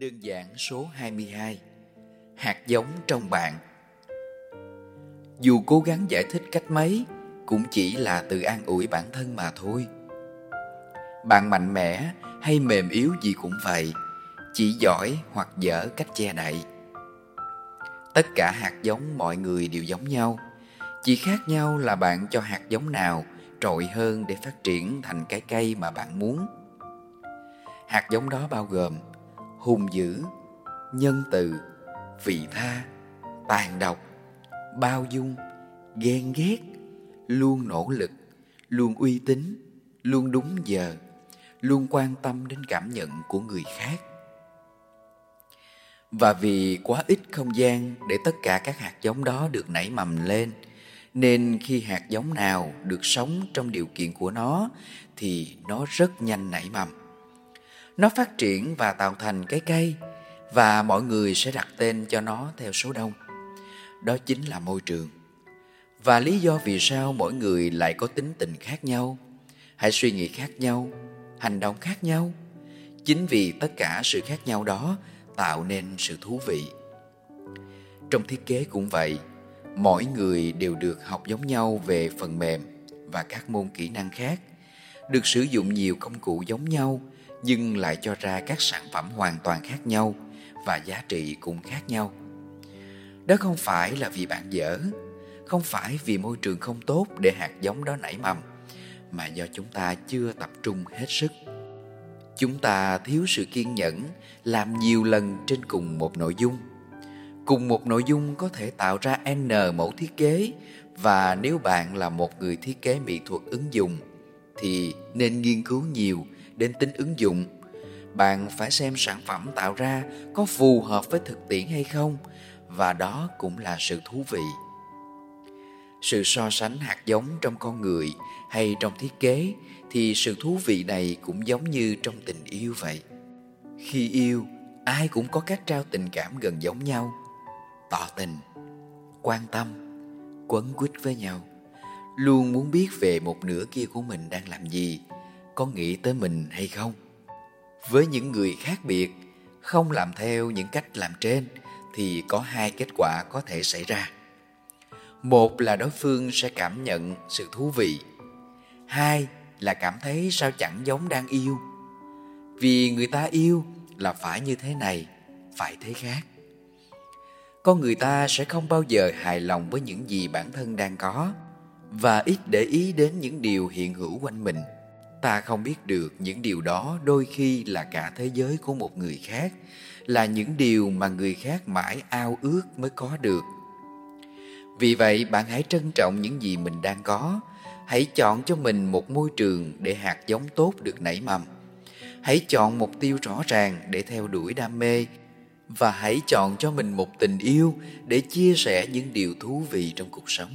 Đơn giản số 22 Hạt giống trong bạn. Dù cố gắng giải thích cách mấy, Cũng chỉ là tự an ủi bản thân mà thôi. Bạn mạnh mẽ hay mềm yếu gì cũng vậy, Chỉ giỏi hoặc dở cách che đậy. Tất cả hạt giống mọi người đều giống nhau. Chỉ khác nhau là bạn cho hạt giống nào trội hơn để phát triển thành cái cây mà bạn muốn. Hạt giống đó bao gồm hung dữ, nhân từ, vị tha, tàn độc, bao dung, ghen ghét, luôn nỗ lực, luôn uy tín, luôn đúng giờ, luôn quan tâm đến cảm nhận của người khác. Và vì quá ít không gian để tất cả các hạt giống đó được nảy mầm lên, nên khi hạt giống nào được sống trong điều kiện của nó, thì nó rất nhanh nảy mầm nó phát triển và tạo thành cái cây và mọi người sẽ đặt tên cho nó theo số đông. Đó chính là môi trường. Và lý do vì sao mỗi người lại có tính tình khác nhau, hãy suy nghĩ khác nhau, hành động khác nhau. Chính vì tất cả sự khác nhau đó tạo nên sự thú vị. Trong thiết kế cũng vậy, mỗi người đều được học giống nhau về phần mềm và các môn kỹ năng khác, được sử dụng nhiều công cụ giống nhau nhưng lại cho ra các sản phẩm hoàn toàn khác nhau và giá trị cũng khác nhau. Đó không phải là vì bạn dở, không phải vì môi trường không tốt để hạt giống đó nảy mầm, mà do chúng ta chưa tập trung hết sức. Chúng ta thiếu sự kiên nhẫn làm nhiều lần trên cùng một nội dung. Cùng một nội dung có thể tạo ra N mẫu thiết kế và nếu bạn là một người thiết kế mỹ thuật ứng dụng thì nên nghiên cứu nhiều đến tính ứng dụng. Bạn phải xem sản phẩm tạo ra có phù hợp với thực tiễn hay không, và đó cũng là sự thú vị. Sự so sánh hạt giống trong con người hay trong thiết kế thì sự thú vị này cũng giống như trong tình yêu vậy. Khi yêu, ai cũng có cách trao tình cảm gần giống nhau. Tỏ tình, quan tâm, quấn quýt với nhau. Luôn muốn biết về một nửa kia của mình đang làm gì có nghĩ tới mình hay không? Với những người khác biệt, không làm theo những cách làm trên thì có hai kết quả có thể xảy ra. Một là đối phương sẽ cảm nhận sự thú vị. Hai là cảm thấy sao chẳng giống đang yêu. Vì người ta yêu là phải như thế này, phải thế khác. Con người ta sẽ không bao giờ hài lòng với những gì bản thân đang có và ít để ý đến những điều hiện hữu quanh mình ta không biết được những điều đó đôi khi là cả thế giới của một người khác, là những điều mà người khác mãi ao ước mới có được. Vì vậy, bạn hãy trân trọng những gì mình đang có. Hãy chọn cho mình một môi trường để hạt giống tốt được nảy mầm. Hãy chọn mục tiêu rõ ràng để theo đuổi đam mê. Và hãy chọn cho mình một tình yêu để chia sẻ những điều thú vị trong cuộc sống.